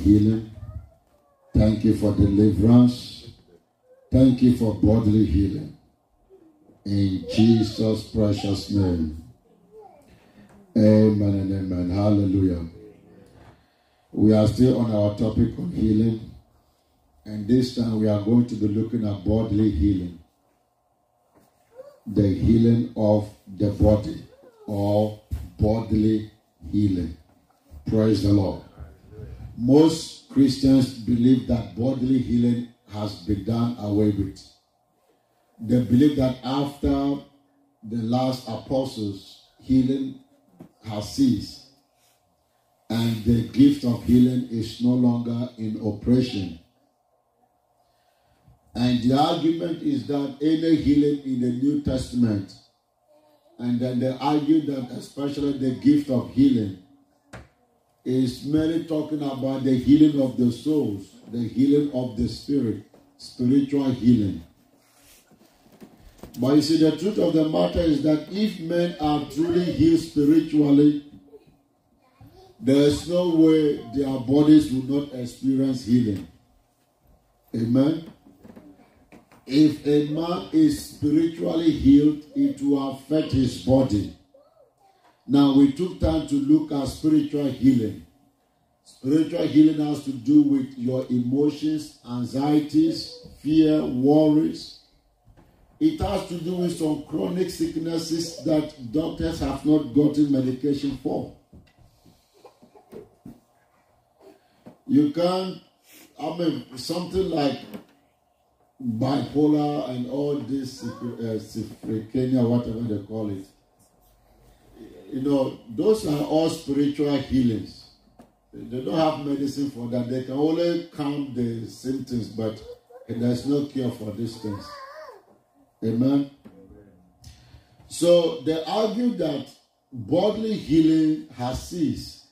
healing. Thank you for deliverance. Thank you for bodily healing. In Jesus' precious name. Amen and amen. Hallelujah. We are still on our topic of healing. And this time we are going to be looking at bodily healing. The healing of the body or bodily healing. Praise the Lord. Most Christians believe that bodily healing has been done away with. They believe that after the last apostles, healing has ceased and the gift of healing is no longer in operation. And the argument is that any healing in the New Testament, and then they argue that especially the gift of healing is merely talking about the healing of the souls, the healing of the spirit, spiritual healing. But you see, the truth of the matter is that if men are truly healed spiritually, there is no way their bodies will not experience healing. Amen. If a man is spiritually healed, it will affect his body. Now, we took time to look at spiritual healing. Spiritual healing has to do with your emotions, anxieties, fear, worries. It has to do with some chronic sicknesses that doctors have not gotten medication for. You can't, I mean, something like bipolar and all this, uh, schizophrenia, whatever they call it. You know, those are all spiritual healings. They don't have medicine for that. They can only calm the symptoms, but there's no cure for these things. Amen. So they argue that bodily healing has ceased.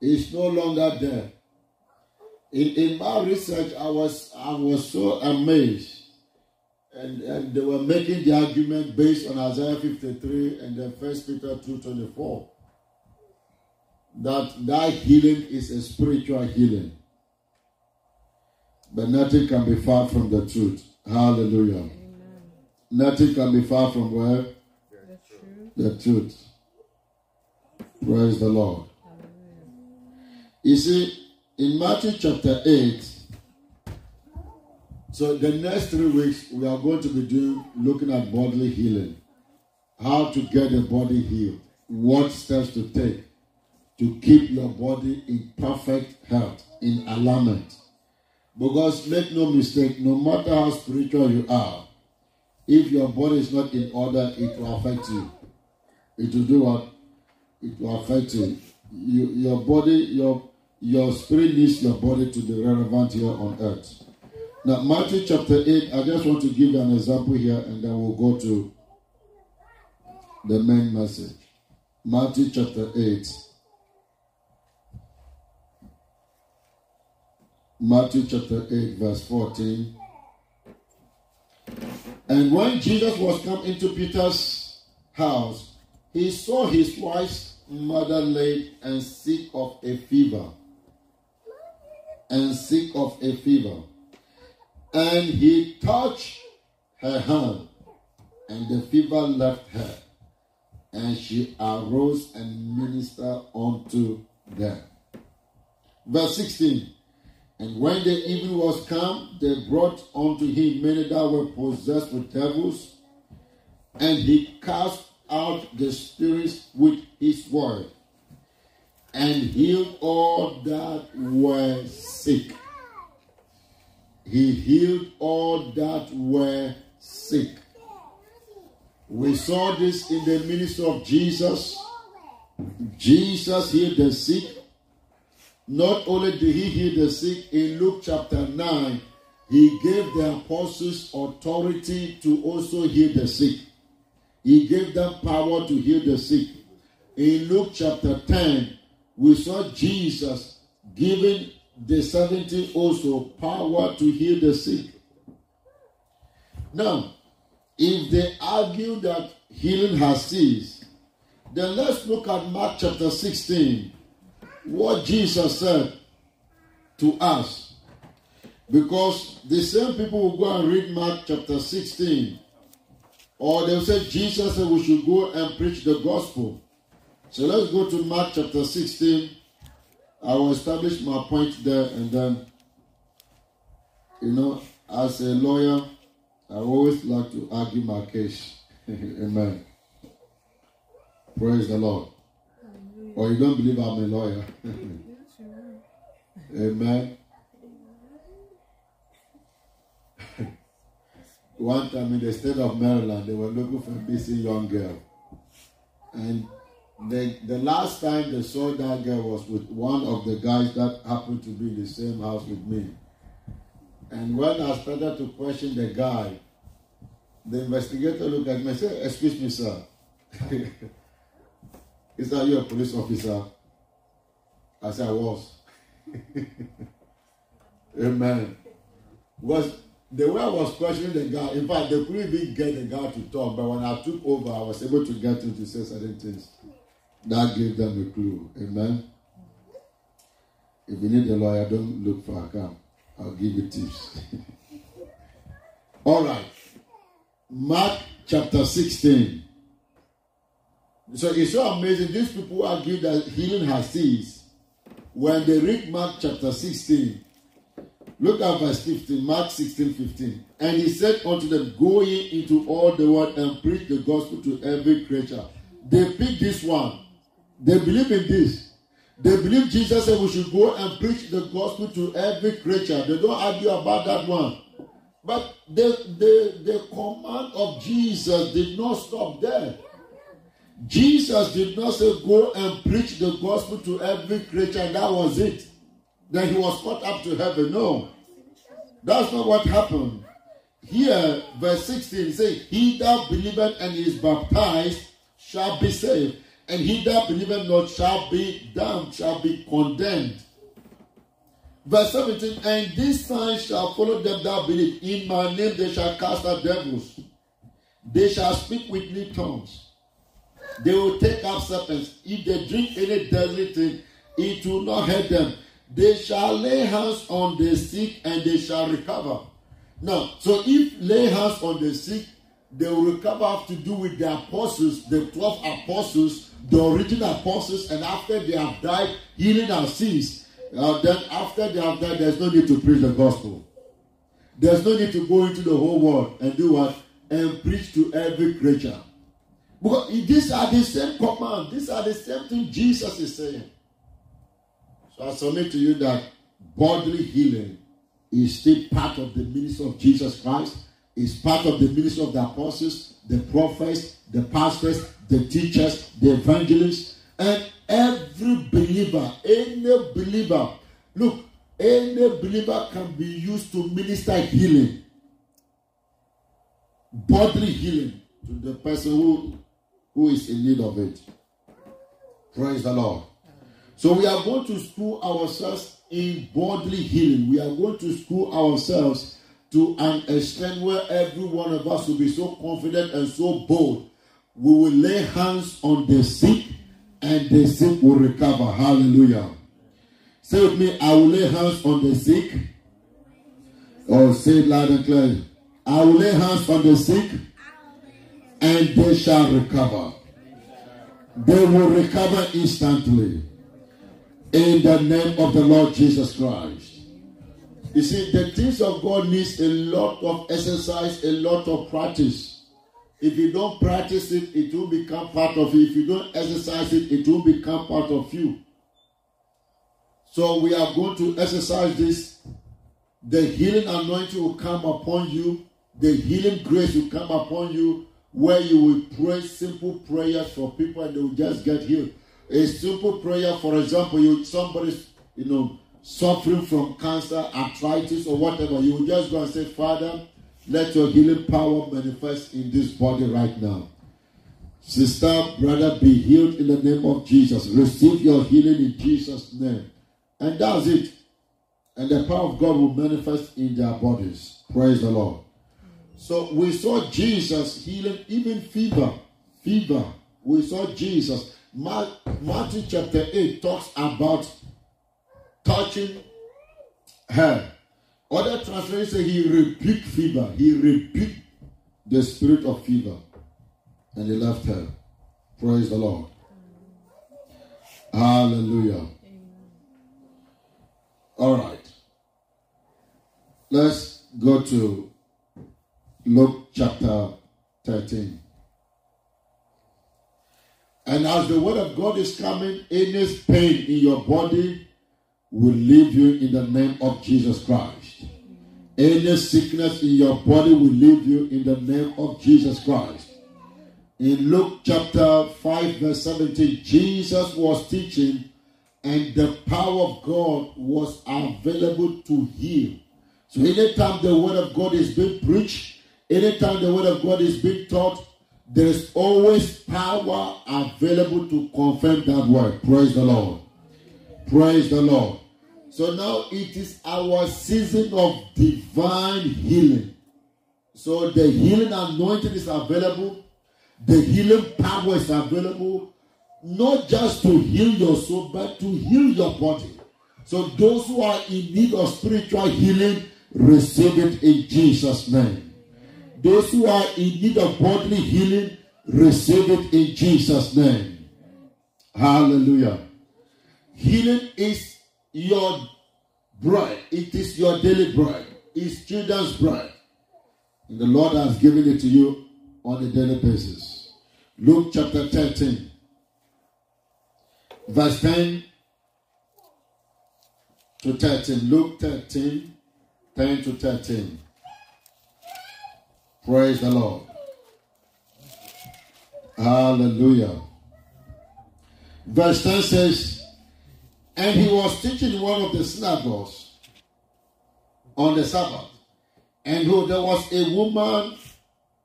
It's no longer there in, in my research, I was I was so amazed. And, and they were making the argument based on Isaiah 53 and then First Peter 2.24 that that healing is a spiritual healing. But nothing can be far from the truth. Hallelujah. Amen. Nothing can be far from where? The truth. The truth. Praise the Lord. Hallelujah. You see, in Matthew chapter 8, so the next three weeks we are going to be doing looking at bodily healing. How to get the body healed. What steps to take to keep your body in perfect health, in alignment. Because make no mistake, no matter how spiritual you are, if your body is not in order, it will affect you. It will do what? It will affect you. you your body, your your spirit needs your body to be relevant here on earth. Now, Matthew chapter 8, I just want to give an example here and then we'll go to the main message. Matthew chapter 8. Matthew chapter 8, verse 14. And when Jesus was come into Peter's house, he saw his wife's mother laid and sick of a fever and sick of a fever. And he touched her hand, and the fever left her, and she arose and ministered unto them. Verse 16 And when the evening was come, they brought unto him many that were possessed with devils, and he cast out the spirits with his word and healed all that were sick. He healed all that were sick. We saw this in the ministry of Jesus. Jesus healed the sick. Not only did he heal the sick, in Luke chapter 9, he gave the apostles authority to also heal the sick. He gave them power to heal the sick. In Luke chapter 10, we saw Jesus giving the 70 also power to heal the sick. Now, if they argue that healing has ceased, then let's look at Mark chapter 16. What Jesus said. to us. Because the same people will go and read Mark chapter 16. Or they'll say Jesus said we should go and preach the gospel. So let's go to Mark chapter 16. I will establish my point there and then, you know, as a lawyer, I always like to argue my case. Amen. Praise the Lord. Or you don't believe I'm a lawyer. Amen. One time in the state of Maryland, they were looking for a missing young girl. And the, the last time they saw that girl was with one of the guys that happened to be in the same house with me. And when I started to question the guy, the investigator looked at me and said, Excuse me, sir. Is that you a police officer? I said, I was. Amen. Was the way I was questioning the guy, in fact, they couldn't even get the guy to talk, but when I took over, I was able to get him to say certain things. That gave them a clue. Amen. If you need a lawyer, don't look for a car. I'll give you tips. All right. Mark chapter 16. So it's so amazing. These people argue that healing has ceased. When they read Mark chapter 16, look at verse 15, Mark 16, 15. And he said unto them, Go ye into all the world and preach the gospel to every creature. They pick this one. They believe in this. They believe Jesus said we should go and preach the gospel to every creature. They don't argue about that one. But the, the, the command of Jesus did not stop there. Jesus did not say, Go and preach the gospel to every creature. That was it. Then he was caught up to heaven. No. That's not what happened. Here, verse 16 says, He that believeth and is baptized shall be saved, and he that believeth not shall be damned, shall be condemned. Verse 17, and these signs shall follow them that believe. In my name they shall cast out devils. They shall speak with new tongues. They will take up serpents. If they drink any deadly thing, it will not hurt them. They shall lay hands on the sick and they shall recover. Now, so if lay hands on the sick, they will recover have to do with the apostles, the 12 apostles, the original apostles, and after they have died, healing has ceased. Uh, then after they have died, there's no need to preach the gospel. There's no need to go into the whole world and do what? And preach to every creature. Because these are the same command. These are the same thing Jesus is saying. So I submit to you that bodily healing is still part of the ministry of Jesus Christ. Is part of the ministry of the apostles, the prophets, the pastors, the teachers, the evangelists, and every believer, any believer. Look, any believer can be used to minister healing, bodily healing to the person who who is in need of it. Praise the Lord. So we are going to school ourselves in bodily healing. We are going to school ourselves to an extent where every one of us will be so confident and so bold. We will lay hands on the sick and the sick will recover. Hallelujah. Say with me, I will lay hands on the sick. Or oh, say it loud and clear. I will lay hands on the sick and they shall recover. They will recover instantly. In the name of the Lord Jesus Christ. You see, the things of God needs a lot of exercise, a lot of practice. If you don't practice it, it will become part of you. If you don't exercise it, it will become part of you. So we are going to exercise this. The healing anointing will come upon you. The healing grace will come upon you where you will pray simple prayers for people and they will just get healed. A simple prayer, for example, you somebody's you know suffering from cancer, arthritis, or whatever, you will just go and say, Father, let your healing power manifest in this body right now. Sister, brother, be healed in the name of Jesus. Receive your healing in Jesus' name. And that's it. And the power of God will manifest in their bodies. Praise the Lord. So we saw Jesus healing even fever. Fever. We saw Jesus. Matthew chapter 8 talks about touching her. Other translations say he rebuked fever. He rebuked the spirit of fever. And he left her. Praise the Lord. Hallelujah. All right. Let's go to Luke chapter 13. And as the word of God is coming, any pain in your body will leave you in the name of Jesus Christ. Any sickness in your body will leave you in the name of Jesus Christ. In Luke chapter 5, verse 17, Jesus was teaching, and the power of God was available to heal. So, anytime the word of God is being preached, anytime the word of God is being taught, there is always power available to confirm that word. Praise the Lord. Praise the Lord. So now it is our season of divine healing. So the healing anointing is available the healing power is available not just to heal your soul, but to heal your body. So those who are in need of spiritual healing, receive it in Jesus' name. Those who are in need of bodily healing, receive it in Jesus' name. Hallelujah. Healing is your bread. It is your daily bread. It's children's bread. And the Lord has given it to you on a daily basis. Luke chapter 13, verse 10 to 13. Luke 13, 10 to 13. Praise the Lord. Hallelujah. Verse 10 says, And he was teaching one of the synagogues on the Sabbath. And there was a woman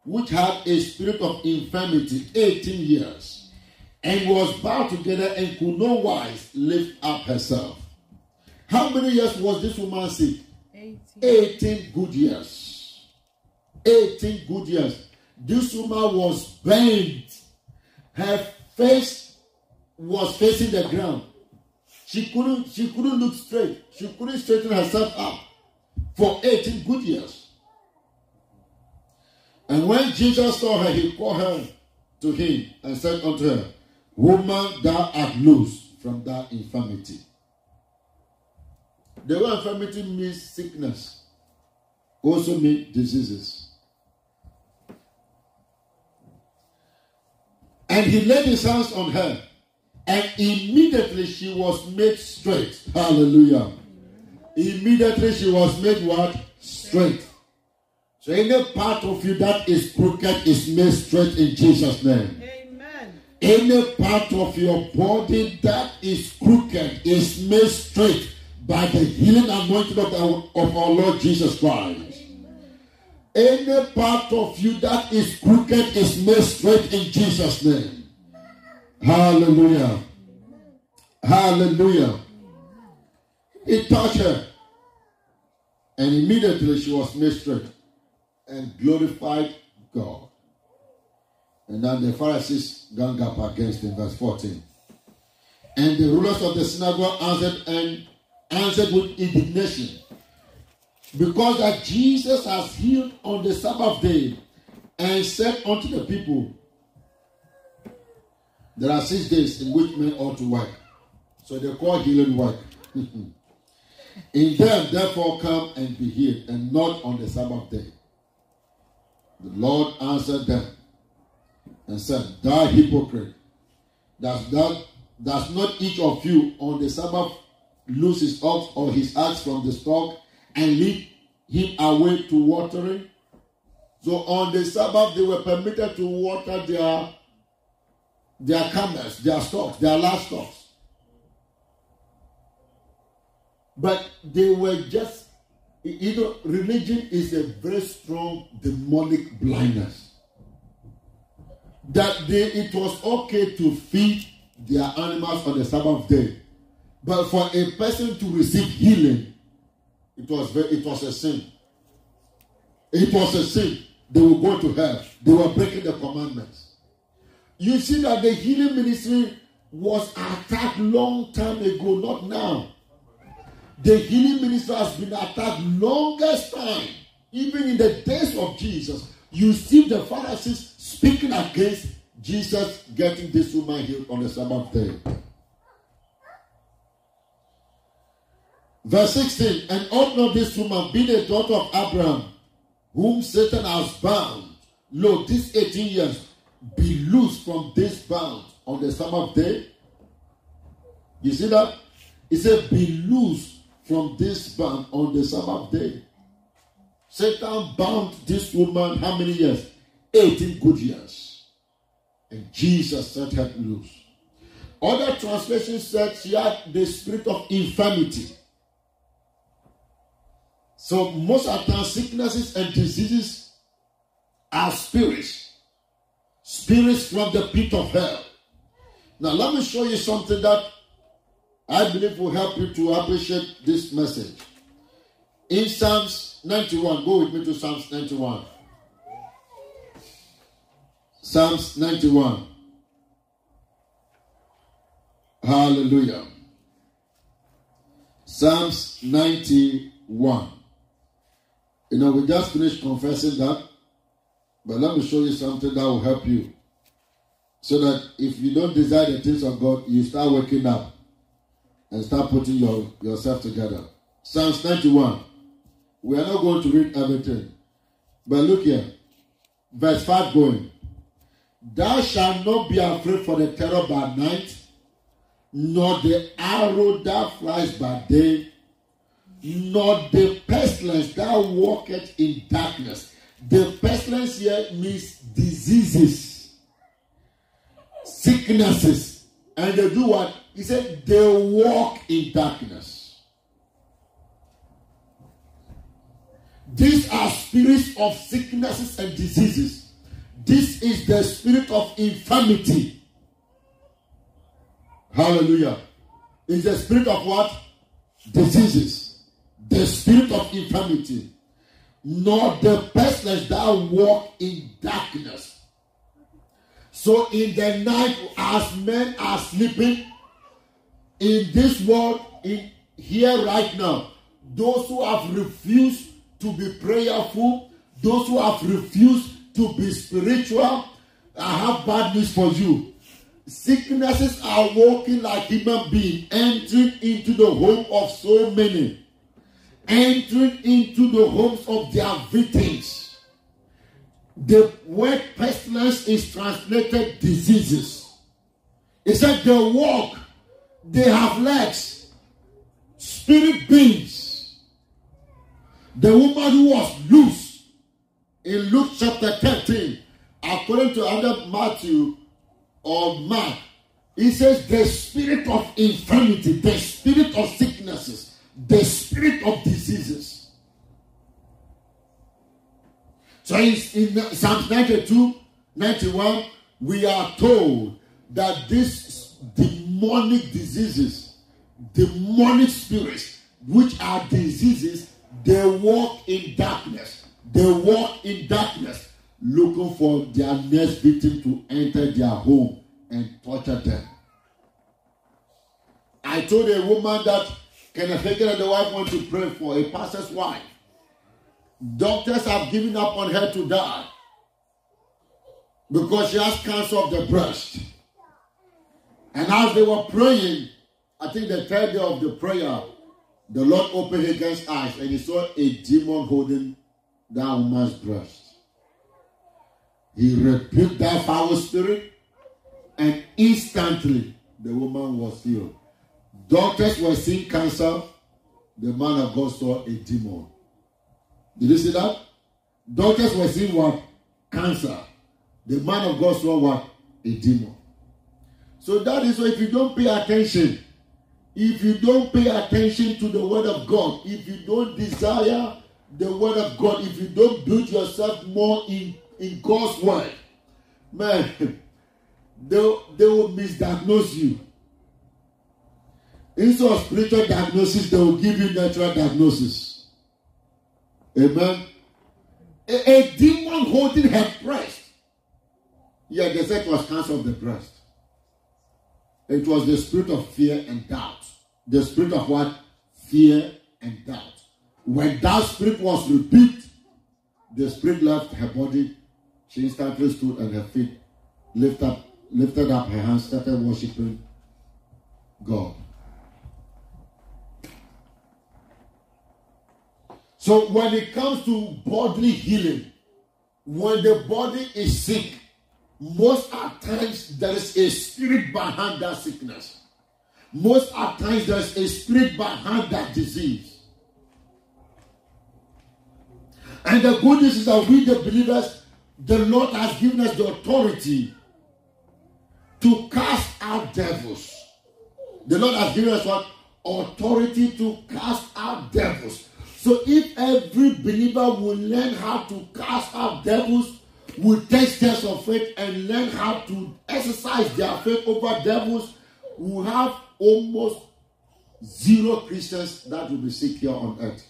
which had a spirit of infirmity 18 years, and was bound together and could no wise lift up herself. How many years was this woman sick? 18. 18 good years. 18 good years. This woman was bent. Her face was facing the ground. She couldn't, she couldn't look straight. She couldn't straighten herself up for 18 good years. And when Jesus saw her, he called her to him and said unto her, Woman, thou art loose from that infirmity. The word infirmity means sickness, also means diseases. And he laid his hands on her, and immediately she was made straight. Hallelujah. Immediately she was made what? Straight. So any part of you that is crooked is made straight in Jesus' name. Amen. Any part of your body that is crooked is made straight by the healing anointing of, the, of our Lord Jesus Christ. Any part of you that is crooked is made straight in Jesus' name. Hallelujah. Hallelujah. He touched her. And immediately she was made and glorified God. And then the Pharisees gang up against him, verse 14. And the rulers of the synagogue answered and answered with indignation. Because that Jesus has healed on the Sabbath day and said unto the people, There are six days in which men ought to work. So they call healing work. in them, therefore, come and be healed, and not on the Sabbath day. The Lord answered them and said, Thou hypocrite, does that does not each of you on the Sabbath lose his ox or his ass from the stock and lead him away to watering? So on the Sabbath they were permitted to water their their camels, their stocks, their livestock. But they were just you know, religion is a very strong demonic blindness. That they, it was okay to feed their animals on the Sabbath day, but for a person to receive healing, it was very, it was a sin. It was a sin. They will go to hell. They were breaking the commandments. You see that the healing ministry was attacked long time ago, not now. The healing ministry has been attacked longest time. Even in the days of Jesus, you see the Pharisees speaking against Jesus getting this woman healed on the Sabbath day. Verse 16, and ought not this woman, being a daughter of Abraham, whom Satan has bound, lo, this 18 years, be loosed from this bound on the Sabbath day? You see that? He said, be loosed from this bound on the Sabbath day. Satan bound this woman how many years? 18 good years. And Jesus set her loose. Other translations said she had the spirit of infirmity. So most of the sicknesses and diseases are spirits. Spirits from the pit of hell. Now let me show you something that I believe will help you to appreciate this message. In Psalms 91, go with me to Psalms 91. Psalms 91. Hallelujah. Psalms 91. You know, we just finished confessing that, but let me show you something that will help you. So that if you don't desire the things of God, you start waking up and start putting your, yourself together. Psalms 91. We are not going to read everything. But look here. Verse 5 going. Thou shalt not be afraid for the terror by night, nor the arrow that flies by day, nor the pestilence that walketh in darkness. The pestilence here means diseases, sicknesses, and they do what? He said they walk in darkness. These are spirits of sicknesses and diseases. This is the spirit of infirmity. Hallelujah. It's the spirit of what? Diseases the spirit of infirmity, nor the pestilence that walk in darkness. So in the night, as men are sleeping in this world, in here right now, those who have refused to be prayerful, those who have refused to be spiritual, I have bad news for you. Sicknesses are walking like human beings, entering into the home of so many entering into the homes of their victims. The word pestilence is translated diseases. It said they walk, they have legs, spirit beings. The woman who was loose in Luke chapter 13, according to other Matthew or Mark, he says the spirit of infirmity, the spirit of sicknesses the spirit of diseases. So in, in Psalms 92, 91, we are told that these demonic diseases, demonic spirits, which are diseases, they walk in darkness. They walk in darkness, looking for their next victim to enter their home and torture them. I told a woman that Kenneth Hagin and the wife want to pray for a pastor's wife. Doctors have given up on her to die because she has cancer of the breast. And as they were praying, I think the third day of the prayer, the Lord opened Hagin's eyes and he saw a demon holding that woman's breast. He rebuked that foul spirit, and instantly the woman was healed. Doctors were seeing cancer. The man of God saw a demon. Did you see that? Doctors were seeing what? Cancer. The man of God saw what? A demon. So that is why if you don't pay attention, if you don't pay attention to the word of God, if you don't desire the word of God, if you don't build yourself more in, in God's word, man, they, they will misdiagnose you. Instead of spiritual diagnosis, they will give you natural diagnosis. Amen. A, a demon holding her breast. Yeah, they said it was cancer of the breast. It was the spirit of fear and doubt. The spirit of what? fear, and doubt. When that spirit was rebuked, the spirit left her body. She instantly stood on her feet, lifted up, lifted up her hands, started worshiping God. So when it comes to bodily healing, when the body is sick, most at times there is a spirit behind that sickness. Most at times there is a spirit behind that disease. And the good news is that we, the believers, the Lord has given us the authority to cast out devils. The Lord has given us what? Authority to cast out devils. So if every believer will learn how to cast out devils, will take steps of faith and learn how to exercise their faith over devils, we have almost zero Christians that will be sick here on earth.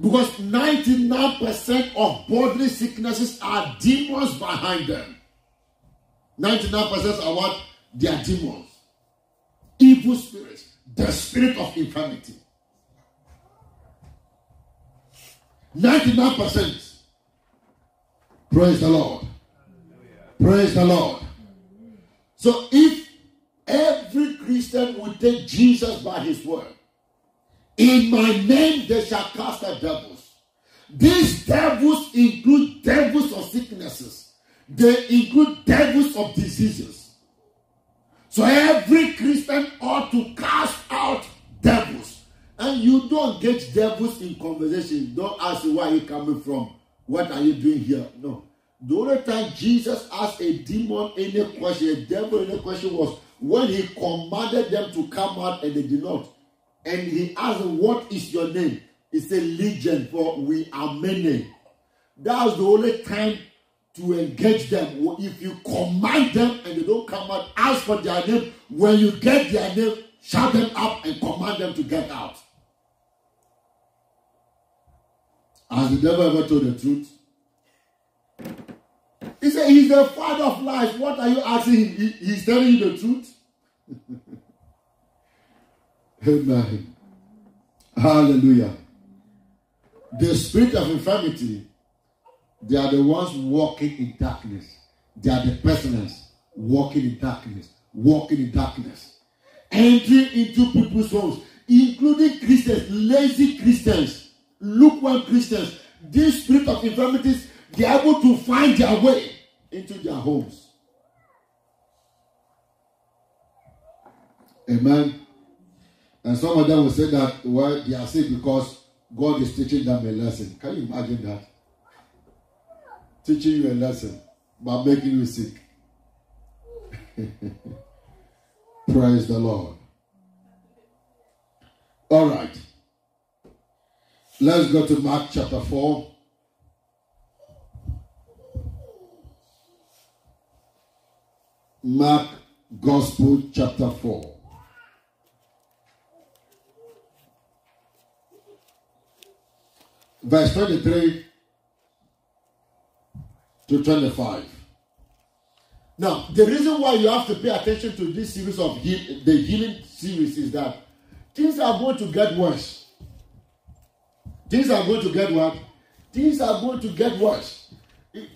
Because 99% of bodily sicknesses are demons behind them. 99% are what? They are demons. Evil spirits. The spirit of infirmity. 99%. Praise the Lord. Praise the Lord. So if every Christian will take Jesus by his word, in my name they shall cast out devils. These devils include devils of sicknesses. They include devils of diseases. So every Christian ought to cast out. And you don't get devils in conversation. Don't ask where you coming from. What are you doing here? No. The only time Jesus asked a demon any question, a devil any question was when he commanded them to come out and they did not. And he asked, What is your name? He said, Legion, for we are many. That's the only time to engage them. If you command them and they don't come out, ask for their name. When you get their name, shout them up and command them to get out. Has the devil ever told the truth? He said, He's the father of lies. What are you asking him? He, he's telling you the truth. Amen. Hallelujah. The spirit of infirmity, they are the ones walking in darkness. They are the persons walking in darkness, walking in darkness, entering into people's homes, including Christians, lazy Christians, lukewarm Christians. these spirit of infirmities, they are able to find their way into their homes. Amen. And some of them will say that well, they are sick because God is teaching them a lesson. Can you imagine that? Teaching you a lesson by making you sick. Praise the Lord. All right. Let's go to Mark chapter 4. Mark Gospel chapter 4. Verse 23 to 25. Now, the reason why you have to pay attention to this series of the healing series is that things are going to get worse. Things are going to get what? Things are going to get worse.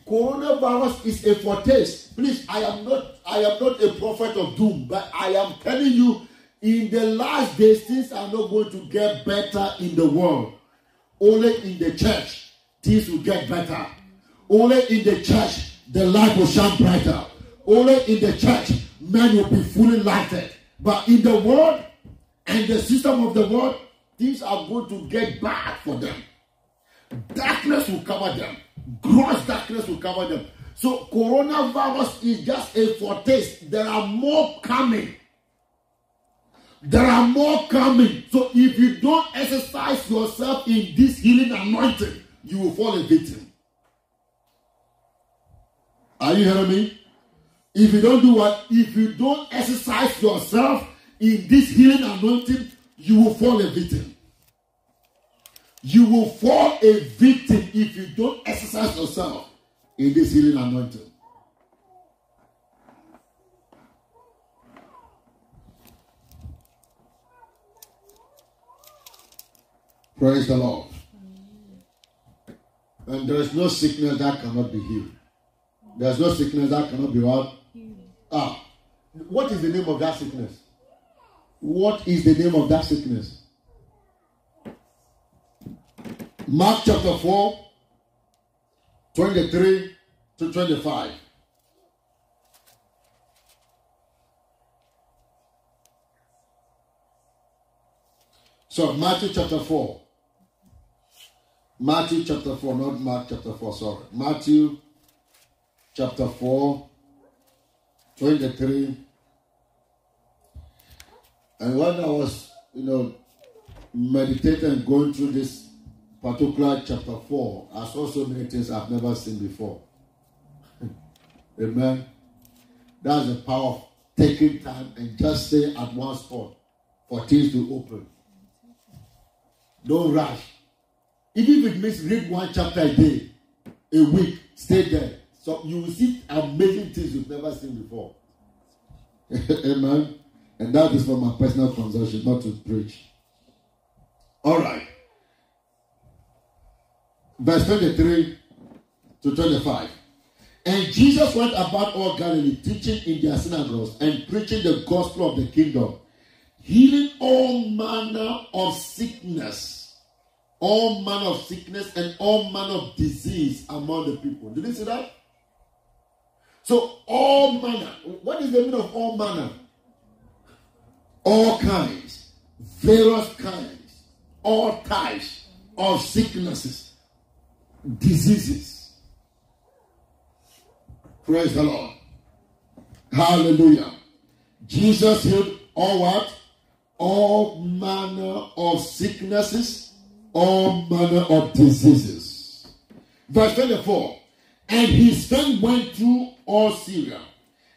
Coronavirus is a foretaste. Please, I am not I am not a prophet of doom, but I am telling you, in the last days, things are not going to get better in the world. Only in the church, things will get better. Only in the church, the light will shine brighter. Only in the church, men will be fully lighted. But in the world and the system of the world, things are going to get bad for them. Darkness will cover them. Gross darkness will cover them. So coronavirus is just a foretaste. There are more coming. There are more coming. So if you don't exercise yourself in this healing anointing, you will fall a victim. Are you hearing me? If you don't do what? If you don't exercise yourself in this healing anointing, you will fall a victim. You will fall a victim if you don't exercise yourself in this healing anointing. Praise the Lord. And there is no sickness that cannot be healed. There's no sickness that cannot be what? Ah. What is the name of that sickness? What is the name of that sickness? Mark chapter 4, 23 to 25. So, Matthew chapter 4. Matthew chapter 4, not Mark chapter 4, sorry. Matthew chapter 4, 23. And when I was, you know, meditating and going through this particular chapter 4, I saw so many things I've never seen before. Amen. That's the power of taking time and just stay at one spot for things to open. Don't rush. Even if it means read one chapter a day, a week, stay there. So you will see amazing things you've never seen before. Amen. And that is for my personal consumption, not to preach. All right. Verse 23 to 25. And Jesus went about all Galilee, teaching in their synagogues and preaching the gospel of the kingdom, healing all manner of sickness, all manner of sickness, and all manner of disease among the people. Did you see that? So, all manner. What is the meaning of all manner? All kinds, various kinds, all types of sicknesses, diseases. Praise the Lord. Hallelujah. Jesus healed all what? All manner of sicknesses, all manner of diseases. Verse 24. And his fame went through all Syria,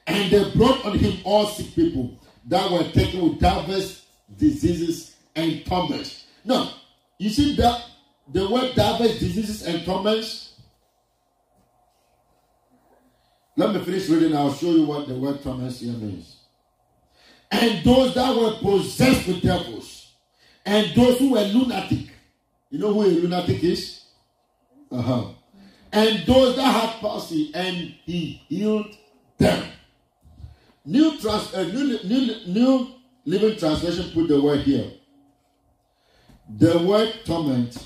and they brought on him all sick people that were taken with diverse diseases and torments. Now, you see that the word diverse diseases and torments. Let me finish reading. I'll show you what the word torments here means. And those that were possessed with devils, and those who were lunatic. You know who a lunatic is? Uh huh and those that had palsy, and he healed them. New, trans, uh, new, new, new Living Translation put the word here. The word torment.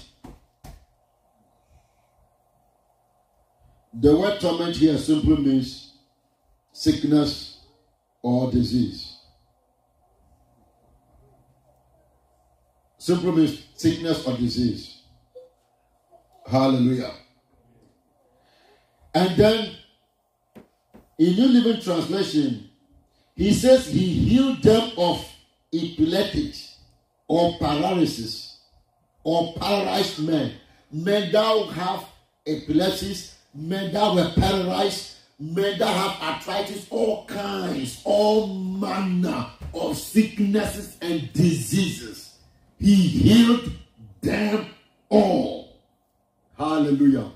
The word torment here simply means sickness or disease. Simply means sickness or disease. Hallelujah. And then in New Living Translation, he says he healed them of epileptic or paralysis or paralyzed men. Men that have epilepsy, men that were paralyzed, men that have arthritis, all kinds, all manner of sicknesses and diseases. He healed them all. Hallelujah.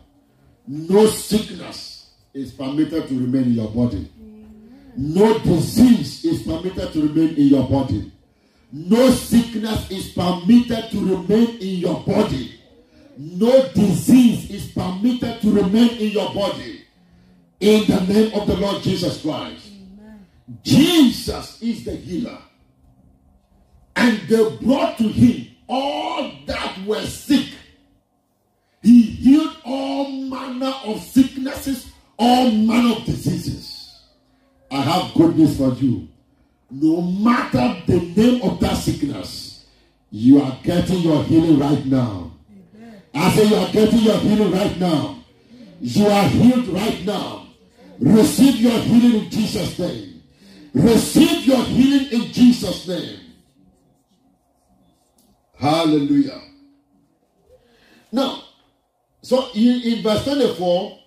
No sickness is permitted to remain in your body. No disease is permitted to remain in your body. No sickness is permitted to remain in your body. No disease is permitted to remain in your body. In the name of the Lord Jesus Christ. Amen. Jesus is the healer. And they brought to him all that were sick he healed all manner of sicknesses, all manner of diseases. Have good news for you. No matter the name of that sickness, you are getting your healing right now. I say you are getting your healing right now. You are healed right now. Receive your healing in Jesus' name. Receive your healing in Jesus' name. Hallelujah. Now, so in, in verse 24,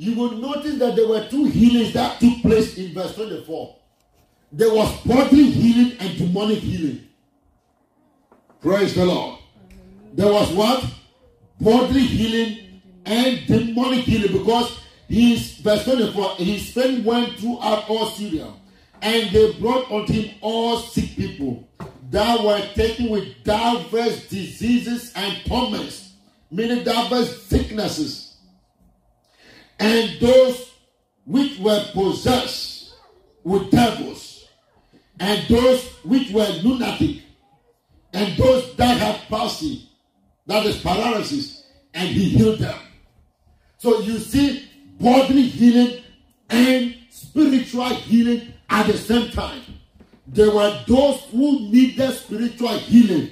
you will notice that there were two healings that took place in verse 24. There was bodily healing and demonic healing. Praise the Lord. There was what? Bodily healing and demonic healing because his verse 24, his friend went throughout all Syria and they brought unto him all sick people that were taken with diverse diseases and torments, meaning diverse sicknesses, and those which were possessed with devils, and those which were lunatic, and those that had palsy, that is paralysis, and he healed them. So you see bodily healing and spiritual healing at the same time. There were those who needed spiritual healing.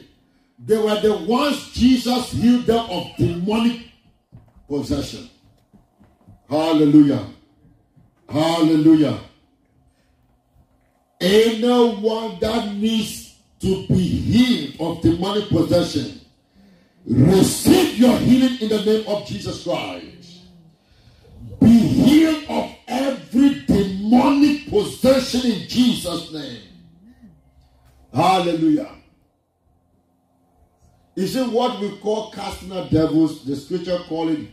They were the ones Jesus healed them of demonic possession. Hallelujah. Hallelujah. Anyone that needs to be healed of demonic possession, receive your healing in the name of Jesus Christ. Be healed of every demonic possession in Jesus' name. Hallelujah. Is it what we call casting out devils? The scripture call it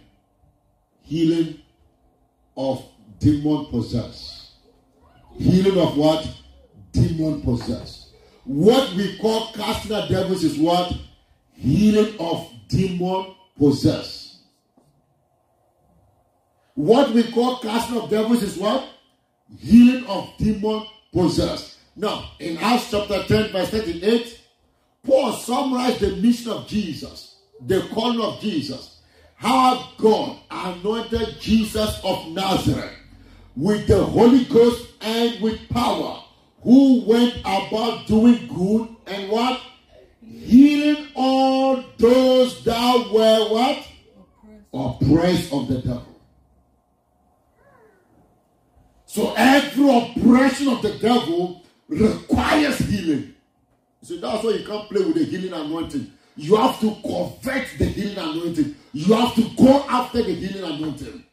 healing of demon possessed. Healing of what? Demon possessed. What we call casting out devils is what? Healing of demon possessed. What we call casting of devils is what? Healing of demon possessed. Now, in Acts chapter 10, verse 38, Paul summarized the mission of Jesus, the calling of Jesus, how God anointed Jesus of Nazareth with the Holy Ghost and with power, who went about doing good and what? Healing all those that were what? Oppressed of the devil. So every oppression of the devil requires healing. So that's why you can't play with the healing anointing. You have to convert the healing anointing. You have to go after the healing anointing.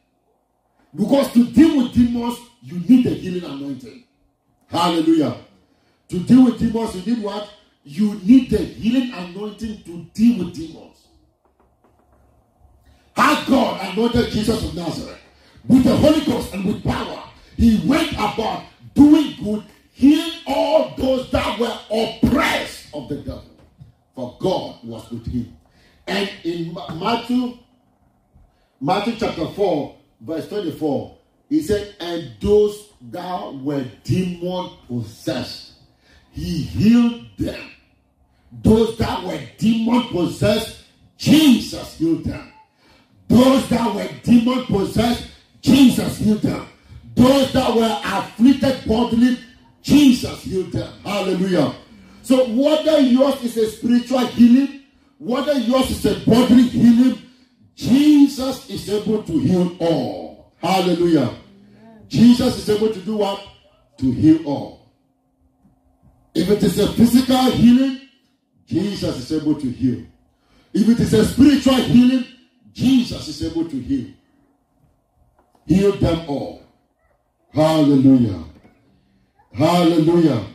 Because to deal with demons, you need the healing anointing. Hallelujah. To deal with demons, you need what? You need the healing anointing to deal with demons. How God anointed Jesus of Nazareth with the Holy Ghost and with power. He went about doing good healing all those that were oppressed of the devil. For God was with him. And in Matthew, Matthew chapter 4, verse 24, he said, And those that were demon possessed, he healed them. Those that were demon possessed, Jesus healed them. Those that were demon possessed, Jesus healed them. Those that were afflicted bodily, Jesus healed them. Hallelujah. So whether yours is a spiritual healing, whether yours is a bodily healing, Jesus is able to heal all. Hallelujah. Jesus is able to do what? To heal all. If it is a physical healing, Jesus is able to heal. If it is a spiritual healing, Jesus is able to heal. Heal them all. Hallelujah. Hallelujah.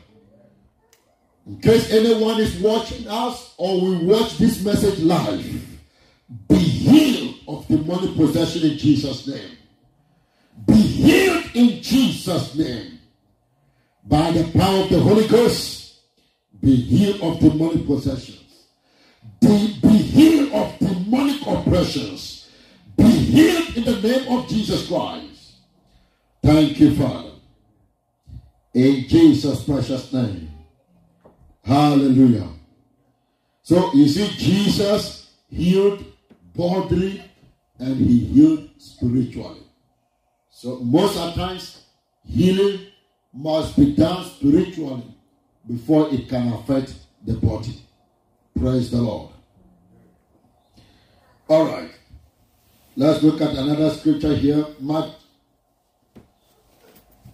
In case anyone is watching us or we watch this message live, be healed of demonic possession in Jesus' name. Be healed in Jesus' name. By the power of the Holy Ghost, be healed of demonic possessions. Be, be healed of demonic oppressions. Be healed in the name of Jesus Christ. Thank you, Father. In Jesus' precious name. Hallelujah. So you see, Jesus healed bodily and he healed spiritually. So most of times, healing must be done spiritually before it can affect the body. Praise the Lord. All right. Let's look at another scripture here. Mark,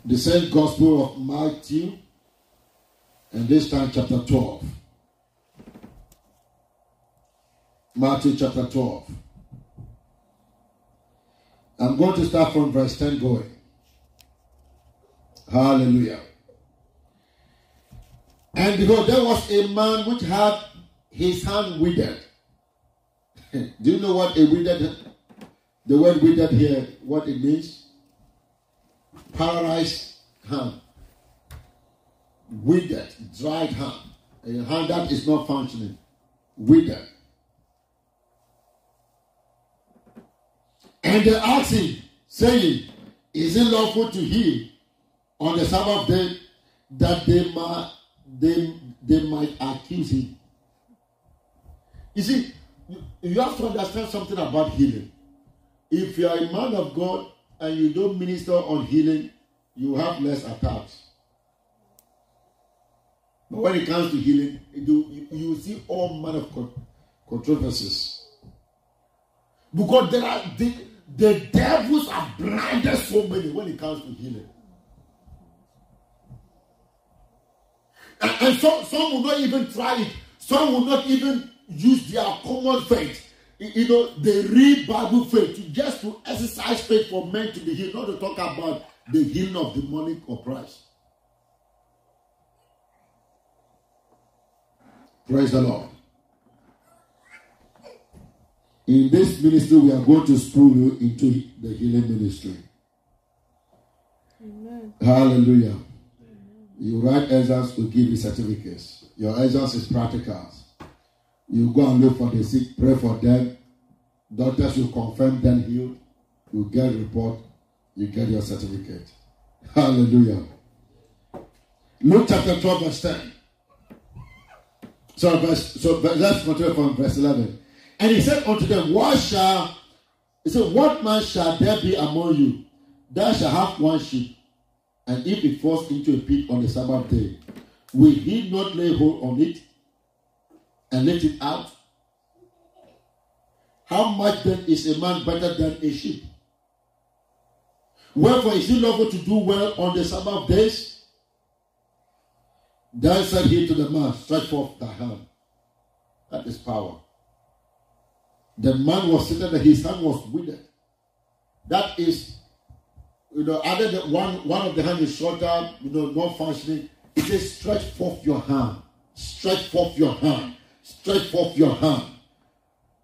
the same Gospel of Matthew, and this time chapter 12. Matthew chapter 12. I'm going to start from verse 10 going. Hallelujah. And behold, there was a man which had his hand withered. Do you know what a withered, the word withered here, what it means? Paralyzed hand. Withered, dried hand. A hand that is not functioning. Withered. And they asked him, saying, Is it lawful to heal on the Sabbath day that they might, they, they might accuse him? You see, you have to understand something about healing. If you are a man of God and you don't minister on healing, you have less attacks. But when it comes to healing, you, see all manner of controversies. Because there are the, the devils have blinded so many when it comes to healing. And, and some, some will not even try it. Some will not even use their common faith. You know, they read Bible faith just to exercise faith for men to be healed, not to talk about the healing of demonic oppression. Praise the Lord. In this ministry, we are going to spool you into the healing ministry. Amen. Hallelujah. Amen. You write exams to give you certificates. Your exams is practicals. You go and look for the sick, pray for them. Doctors will confirm them healed. You get a report. You get your certificate. Hallelujah. Luke chapter 12, verse 10. So, verse, so let's continue from verse 11. And he said unto them, What shall, he said, What man shall there be among you that shall have one sheep, and if it falls into a pit on the Sabbath day, will he not lay hold on it and let it out? How much then is a man better than a sheep? Wherefore is it lawful to do well on the Sabbath days? Then said he to the man, Stretch forth thy hand. That is power. The man was sitting there, his hand was withered. That is, you know, other than one, one of the hand is shorter, you know, not functioning. It says, Stretch forth your hand. Stretch forth your hand. Stretch forth your hand.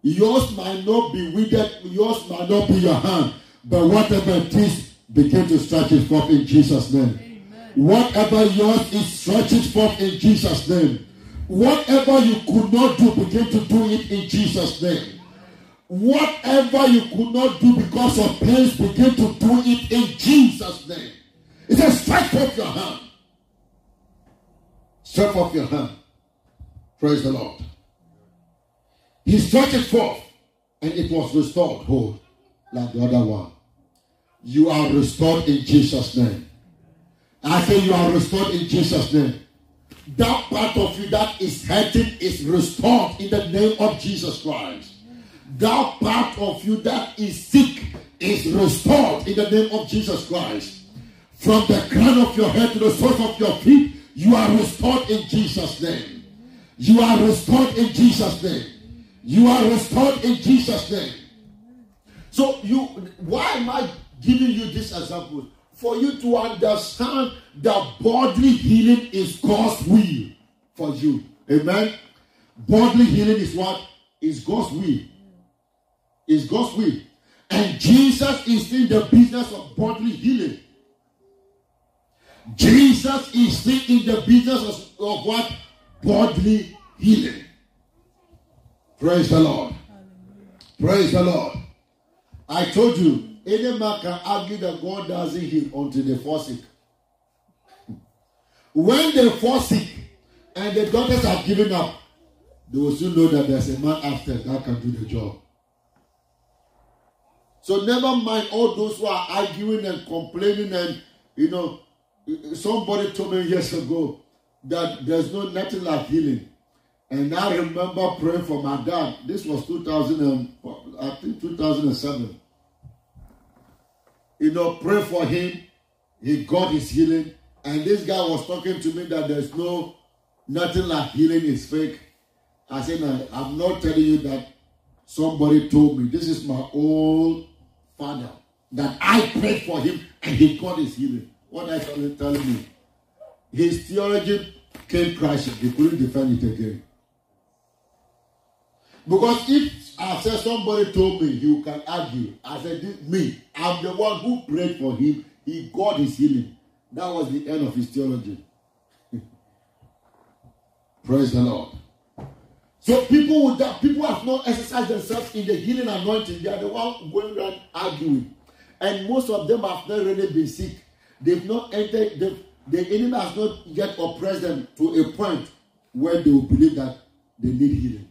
Yours might not be withered, yours might not be your hand, but whatever it is, begin to stretch it forth in Jesus' name. Whatever yours is, stretch forth in Jesus' name. Whatever you could not do, begin to do it in Jesus' name. Whatever you could not do because of pains, begin to do it in Jesus' name. It says, stretch forth your hand. Stretch forth your hand. Praise the Lord. He stretched forth, and it was restored whole, like the other one. You are restored in Jesus' name. I say you are restored in Jesus' name. That part of you that is hurting is restored in the name of Jesus Christ. That part of you that is sick is restored in the name of Jesus Christ. From the crown of your head to the soles of your feet, you are restored in Jesus' name. You are restored in Jesus' name. You are restored in Jesus' name. So you why am I giving you this example? For you to understand that bodily healing is God's will for you. Amen. Bodily healing is what? Is God's will. Is God's will. And Jesus is in the business of bodily healing. Jesus is still in the business of, of what? Bodily healing. Praise the Lord. Praise the Lord. I told you any man can argue that God doesn't heal until they fall sick. When they fall sick and the doctors have given up, they will soon know that there's a man after that can do the job. So never mind all those who are arguing and complaining and you know somebody told me years ago that there's no nothing like healing. And I remember praying for my dad. This was 2000 and, I think 2007 you know, pray for him. He got his healing. And this guy was talking to me that there's no, nothing like healing is fake. I said, I'm not telling you that somebody told me. This is my old father that I prayed for him and he got his healing. What are you telling me? His theology came crashing. He couldn't defend it again. Because if I said somebody told me you can argue, I said me, I'm the one who prayed for him. He got his healing. That was the end of his theology. Praise the Lord. So people would that people have not exercised themselves in the healing anointing. They are the one going around arguing, and most of them have not really been sick. They've not entered. The enemy has not yet oppressed them to a point where they will believe that they need healing.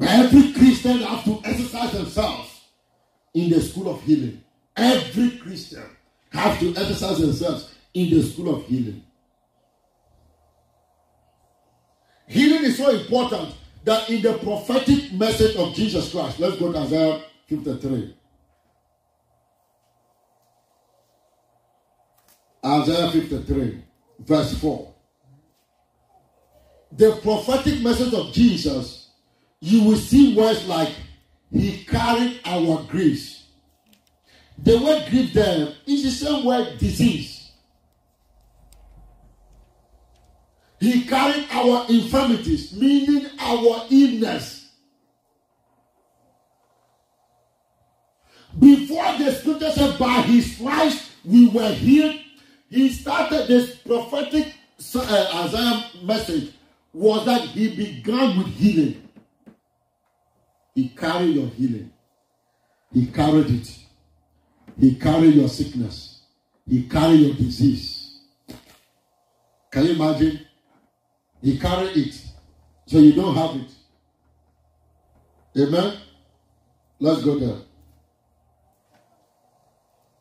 Every Christian have to exercise themselves in the school of healing. Every Christian have to exercise themselves in the school of healing. Healing is so important that in the prophetic message of Jesus Christ, let's go to Isaiah 53. Isaiah 53, verse 4. The prophetic message of Jesus, you will see words like, He carried our griefs. The word grief there is the same word disease. He carried our infirmities, meaning our illness. Before the scripture said, by his stripes we were healed, he started this prophetic uh, Isaiah message was that he began with healing. He carried your healing. He carried it. He carried your sickness. He carried your disease. Can you imagine? He carried it. So you don't have it. Amen? Let's go there.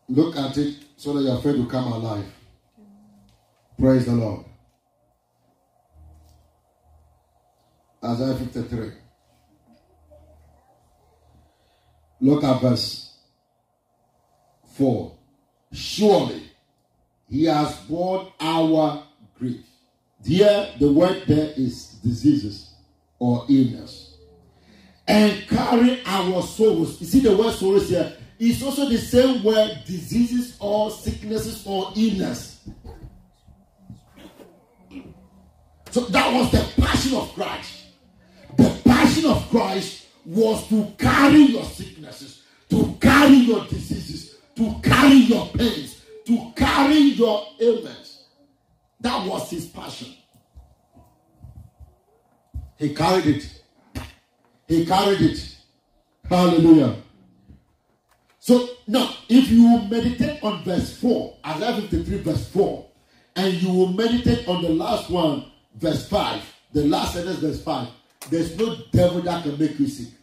Look at it so that your faith will come alive. Praise the Lord. Isaiah 53. Look at verse 4. Surely he has borne our grief. Here, the word there is diseases or illness. And carry our sorrows. You see the word sorrows here? It's also the same word diseases or sicknesses or illness. So that was the passion of Christ. The passion of Christ was to carry your sicknesses, to carry your diseases, to carry your pains, to carry your ailments. That was his passion. He carried it. He carried it. Hallelujah. So now, if you meditate on verse 4, Isaiah 53, verse 4, and you will meditate on the last one, verse 5, the last sentence, verse 5, there's no devil that can make you sick.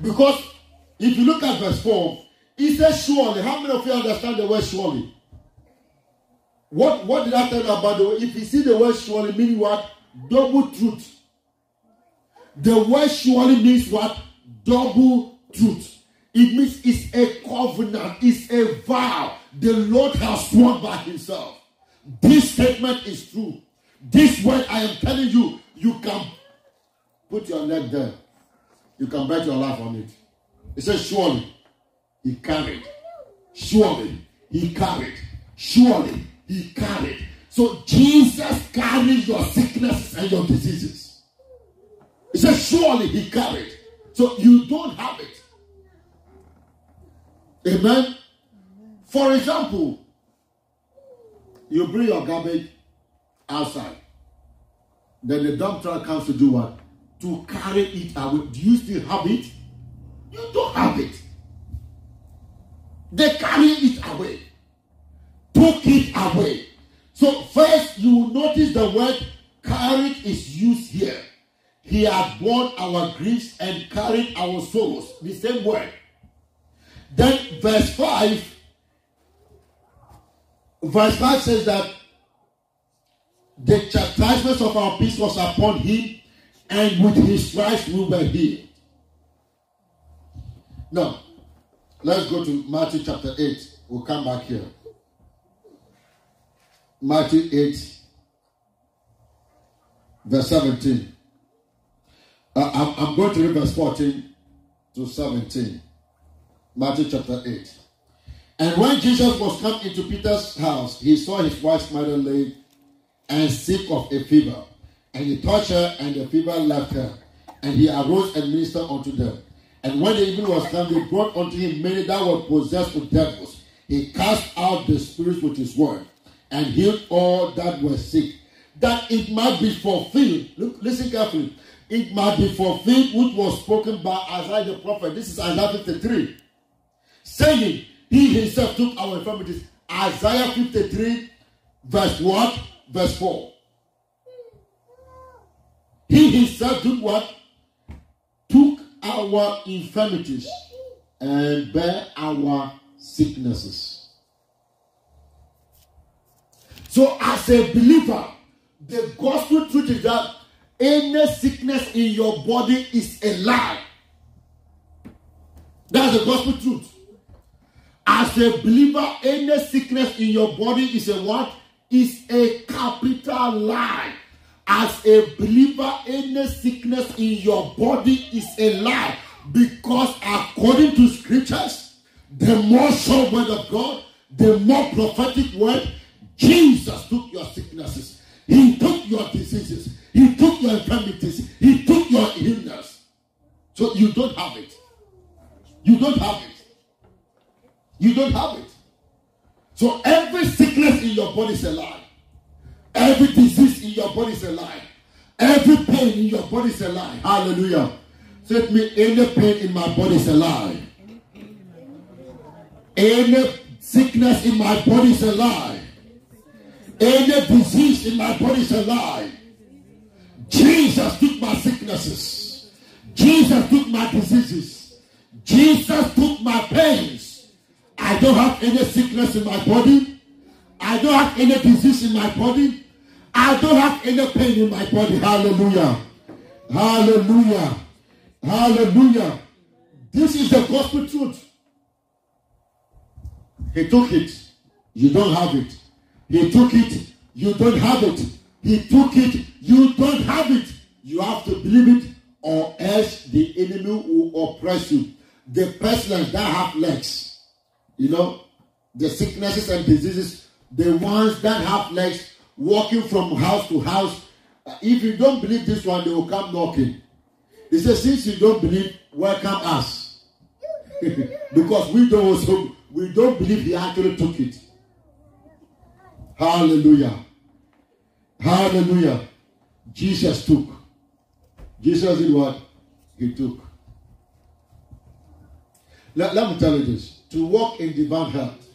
Because if you look at verse 4, he says surely. How many of you understand the word surely? What, what did I tell you about the word? If you see the word surely, meaning what? Double truth. The word surely means what? Double truth. It means it's a covenant, it's a vow the Lord has sworn by himself. This statement is true. This word I am telling you, you can put your neck there. You can bet your life on it. He says, Surely he carried. Surely he carried. Surely he carried. So Jesus carried your sicknesses and your diseases. He says, Surely he carried. So you don't have it. Amen. For example, you bring your garbage outside. Then the dump truck comes to do what? To carry it away. Do you still have it? You don't have it. They carry it away. Took it away. So first you notice the word carried is used here. He had borne our griefs and carried our sorrows. The same word. Then verse 5, verse 5 says that the chastisement of our peace was upon him, and with his stripes we were healed. Now, let's go to Matthew chapter 8. We'll come back here. Matthew 8, verse 17. Uh, I'm, I'm going to read verse 14 to 17. Matthew chapter 8. And when Jesus was come into Peter's house, he saw his wife's mother laid and sick of a fever. And he touched her, and the fever left her. And he arose and ministered unto them. And when the evening was come, they brought unto him many that were possessed with devils. He cast out the spirits with his word, and healed all that were sick, that it might be fulfilled. Look, listen carefully. It might be fulfilled which was spoken by Isaiah the prophet. This is Isaiah 53. Saying, He himself took our infirmities. Isaiah 53, verse what? Verse 4. He himself took what? Took our infirmities and bear our sicknesses. So, as a believer, the gospel truth is that any sickness in your body is a lie. That's the gospel truth. As a believer, any sickness in your body is a what? Is a capital lie. As a believer, any sickness in your body is a lie. Because according to scriptures, the more sure word of God, the more prophetic word, Jesus took your sicknesses. He took your diseases. He took your infirmities. He took your illness. So you don't have it. You don't have it. You don't have it. So every sickness in your body is a lie. Every disease in your body is a lie. Every pain in your body is a lie. Hallelujah. Say me, any pain in my body is a lie. Any sickness in my body is a lie. Any disease in my body is a lie. Jesus took my sicknesses. Jesus took my diseases. Jesus took my pains. I don't have any sickness in my body. I don't have any disease in my body. I don't have any pain in my body. Hallelujah. Hallelujah. Hallelujah. This is the gospel truth. He took it. You don't have it. He took it. You don't have it. He took it. You don't have it. You have to believe it or else the enemy will oppress you. The pestilence that have legs, you know, the sicknesses and diseases, the ones that have legs, walking from house to house. Uh, if you don't believe this one, they will come knocking. He says, since you don't believe, welcome us. because we don't also, we don't believe he actually took it. Hallelujah. Hallelujah. Jesus took. Jesus did what? He took. Let, let me tell you this. To walk in divine health,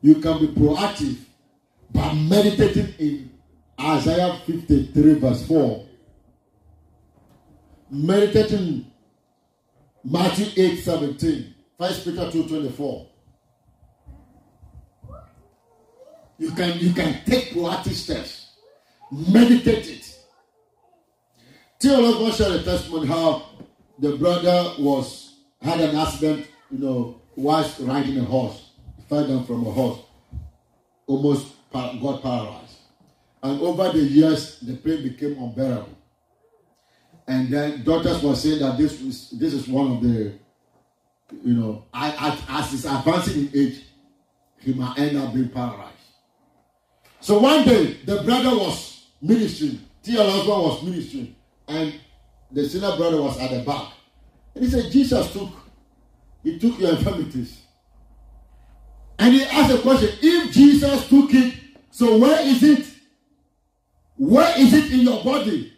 you can be proactive by meditating in Isaiah 53, verse 4. Meditating Matthew 8, 17. 1 Peter 2, 24. You can you can take proactive steps. Meditate it. Theologians share a testimony how the brother was had an accident, you know, whilst riding a horse. He fell down from a horse, almost got paralyzed. And over the years, the pain became unbearable. And then doctors were saying that this was this is one of the, you know, as, as he's advancing in age, he might end up being paralyzed. So one day, the brother was ministering. Tia husband was ministering. And the senior brother was at the back. And he said, Jesus took, he took your infirmities. And he asked a question, if Jesus took it, so where is it? Where is it in your body?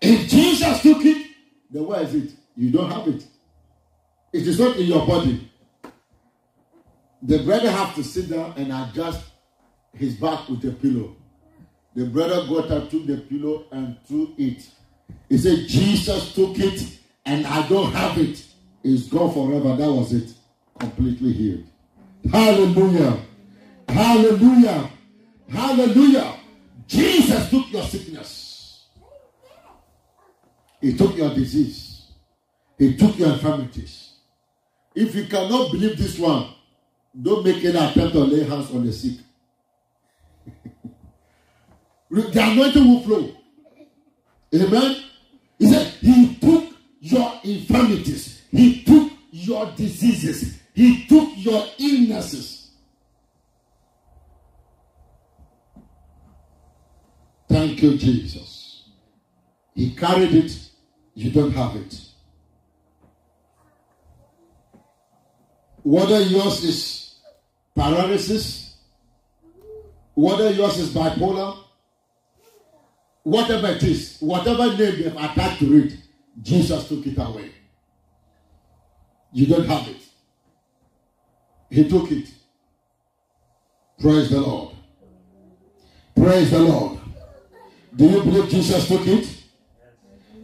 If Jesus took it, then where is it? You don't have it. It is not in your body. The brother have to sit down and adjust his back with a pillow. The brother got up, took the pillow, and threw it. He said, Jesus took it, and I don't have it. It's gone forever. That was it. Completely healed. Hallelujah. Hallelujah. Hallelujah. Jesus took your sickness. He took your disease. He took your infirmities. If you cannot believe this one, don't make any attempt to lay hands on the sick. the anointing will flow. Amen. He said, He took your infirmities, He took your diseases, He took your illnesses. Thank you, Jesus. He carried it, you don't have it. Whether yours is paralysis, whether yours is bipolar, whatever it is, whatever name they've attached to it, Jesus took it away. You don't have it. He took it. Praise the Lord. Praise the Lord. Do you believe Jesus took it?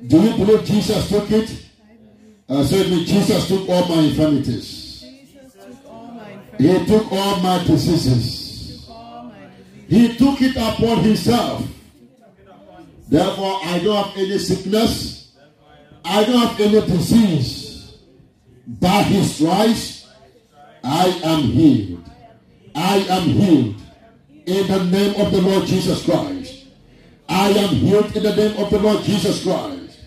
Do you believe Jesus took it? I said, Jesus took all my infirmities. He took all my diseases. He took it upon himself. Therefore, I don't have any sickness. I don't have any disease. By his stripes, I am healed. I am healed in the name of the Lord Jesus Christ. I am healed in the name of the Lord Jesus Christ.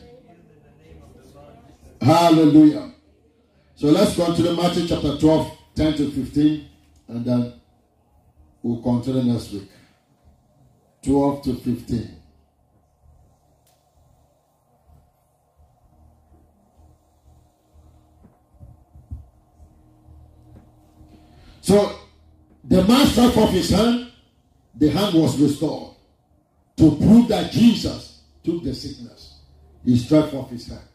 Hallelujah. So let's go to the Matthew chapter 12, 10 to 15, and then we'll continue next week. 12 to 15. So the man struck off his hand, the hand was restored to prove that Jesus took the sickness. He struck off his hand.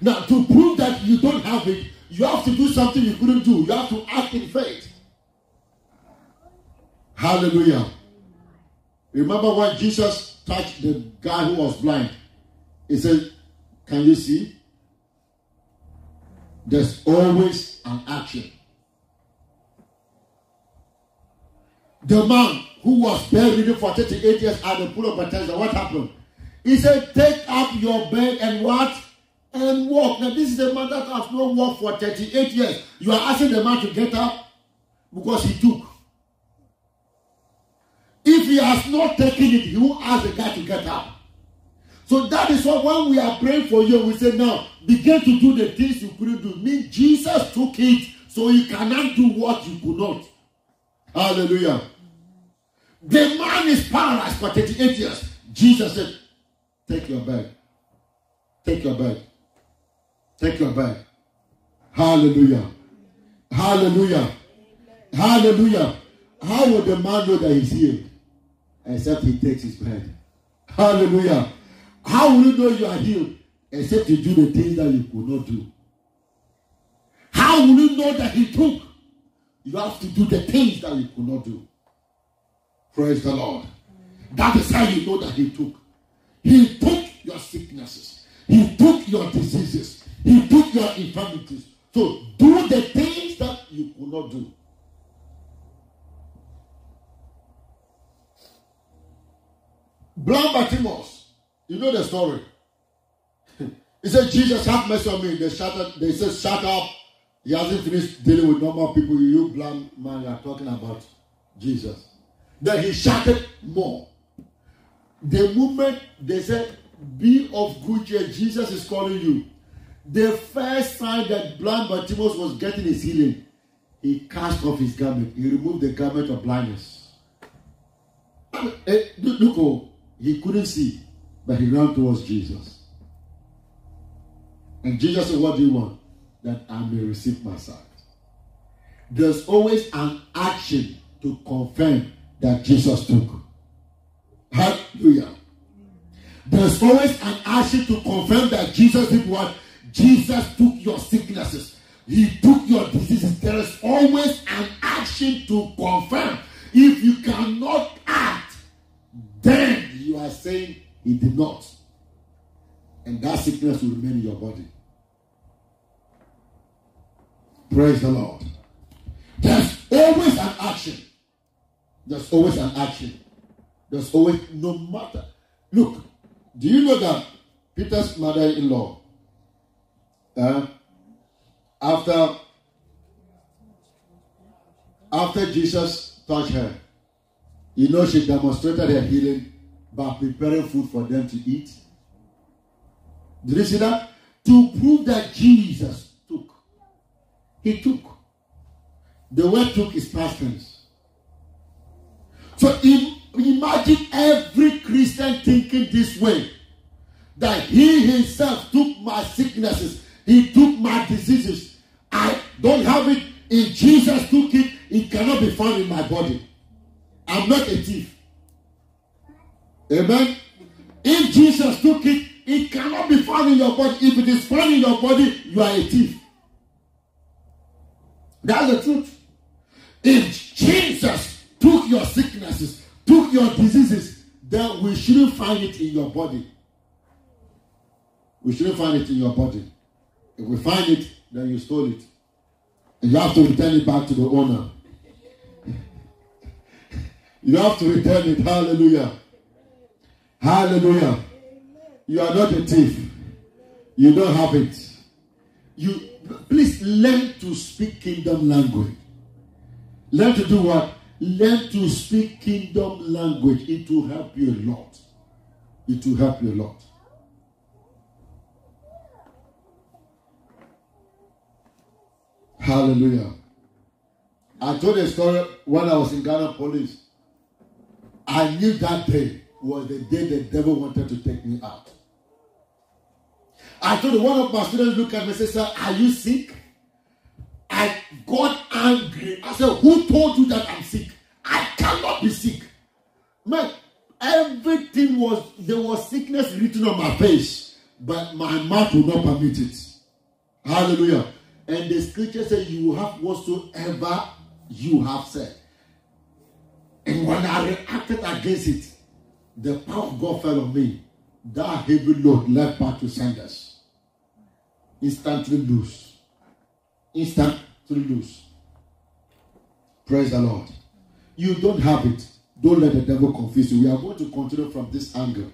Now, to prove that you don't have it, you have to do something you couldn't do. You have to act in faith. Hallelujah. Remember when Jesus touched the guy who was blind? He said, Can you see? There's always an action. The man who was bedridden for 38 years at the pool of Bethesda, what happened? He said, Take up your bed and what? And walk. Now, this is a man that has not walked for 38 years. You are asking the man to get up because he took. If he has not taken it, will ask the guy to get up. So that is why when we are praying for you, we say, now begin to do the things you couldn't do. Mean Jesus took it, so you cannot do what you could not. Hallelujah. The man is paralyzed for 38 years. Jesus said, Take your bed. Take your bed. Take your bed. Hallelujah. Hallelujah. Hallelujah. How will the man know that he's healed? Except he takes his bed. Hallelujah. How will you know you are healed? Except you do the things that you could not do. How will you know that he took? You have to do the things that you could not do. Praise the Lord. That is how you know that he took. He took your sicknesses. He took your diseases. He took your infirmities. So do the things that you could not do. Blind Bartimaeus you know the story. he said, Jesus, have mercy on me. They shouted, they said, shut up. He hasn't finished dealing with normal people. You blind man, you are talking about Jesus. Then he shouted more. The moment they said, be of good cheer, Jesus is calling you. The first sign that blind Bartimaeus was getting his healing, he cast off his garment. He removed the garment of blindness. Eh, look, oh, he couldn't see. But he ran towards Jesus. And Jesus said, What do you want? That I may receive my sight. There's always an action to confirm that Jesus took. Hallelujah. There's always an action to confirm that Jesus did what? Jesus took your sicknesses. He took your diseases. There is always an action to confirm. If you cannot act, then you are saying he did not. And that sickness will remain in your body. Praise the Lord. There's always an action. There's always an action. There's always, no matter. Look, do you know that Peter's mother in law, uh, after, after Jesus touched her, you know, she demonstrated her healing by preparing food for them to eat. Did you see that? To prove that Jesus took. He took. The word took is past tense. So imagine every Christian thinking this way that he himself took my sicknesses, he took my diseases. I don't have it. If Jesus took it, it cannot be found in my body. I'm not a thief. Amen. If Jesus took it, it cannot be found in your body. If it is found in your body, you are a thief. That's the truth. If Jesus took your sicknesses, took your diseases, then we shouldn't find it in your body. We shouldn't find it in your body. If we find it, then you stole it. And you have to return it back to the owner. you have to return it. Hallelujah. Hallelujah. You are not a thief. You don't have it. You please learn to speak kingdom language. Learn to do what? Learn to speak kingdom language. It will help you a lot. It will help you a lot. Hallelujah. I told a story when I was in Ghana police. I knew that day was the day the devil wanted to take me out. I told one of my students look at me and said, Sir, are you sick? I got angry. I said, Who told you that I'm sick? I cannot be sick. Man, everything was there was sickness written on my face, but my mouth would not permit it. Hallelujah. And the scripture says, You have whatsoever you have said. And when I reacted against it, the power of God fell on me. That heavy load left back to senders. Instantly loose. Instantly loose. Praise the Lord. You don't have it. Don't let the devil confuse you. We are going to continue from this angle.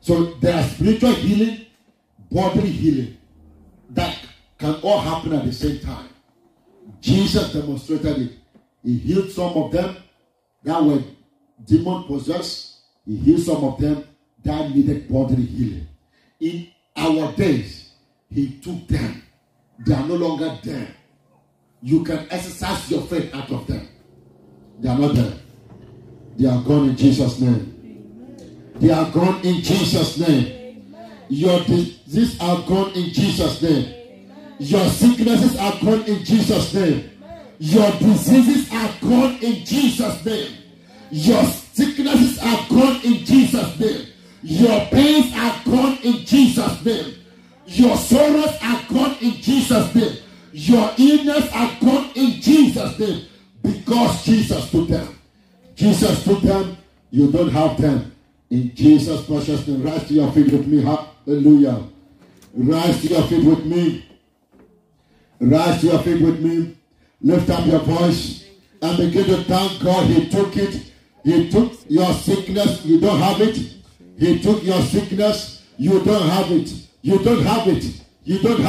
So there are spiritual healing, bodily healing that can all happen at the same time. Jesus demonstrated it. He healed some of them that were demon possessed. He healed some of them that needed bodily healing. In our days, He took them. They are no longer there. You can exercise your faith out of them. They are not there. They are gone in Jesus' name. They are gone in Jesus' name. Your diseases are gone in Jesus' name. Your sicknesses are gone in Jesus' name. Your diseases are gone in Jesus' name. Your sicknesses are gone in Jesus' name. Your pains are gone in Jesus' name. Your sorrows are gone in Jesus' name. Your illness are gone in Jesus' name. Because Jesus took them. Jesus took them. You don't have them. In Jesus' precious name. Rise to your feet with me. Hallelujah. Rise to your feet with me. Rise to your feet with me. Lift up your voice and begin to thank God. He took it. He took your sickness. You don't have it. He took your sickness. You don't have it. You don't have it. You don't have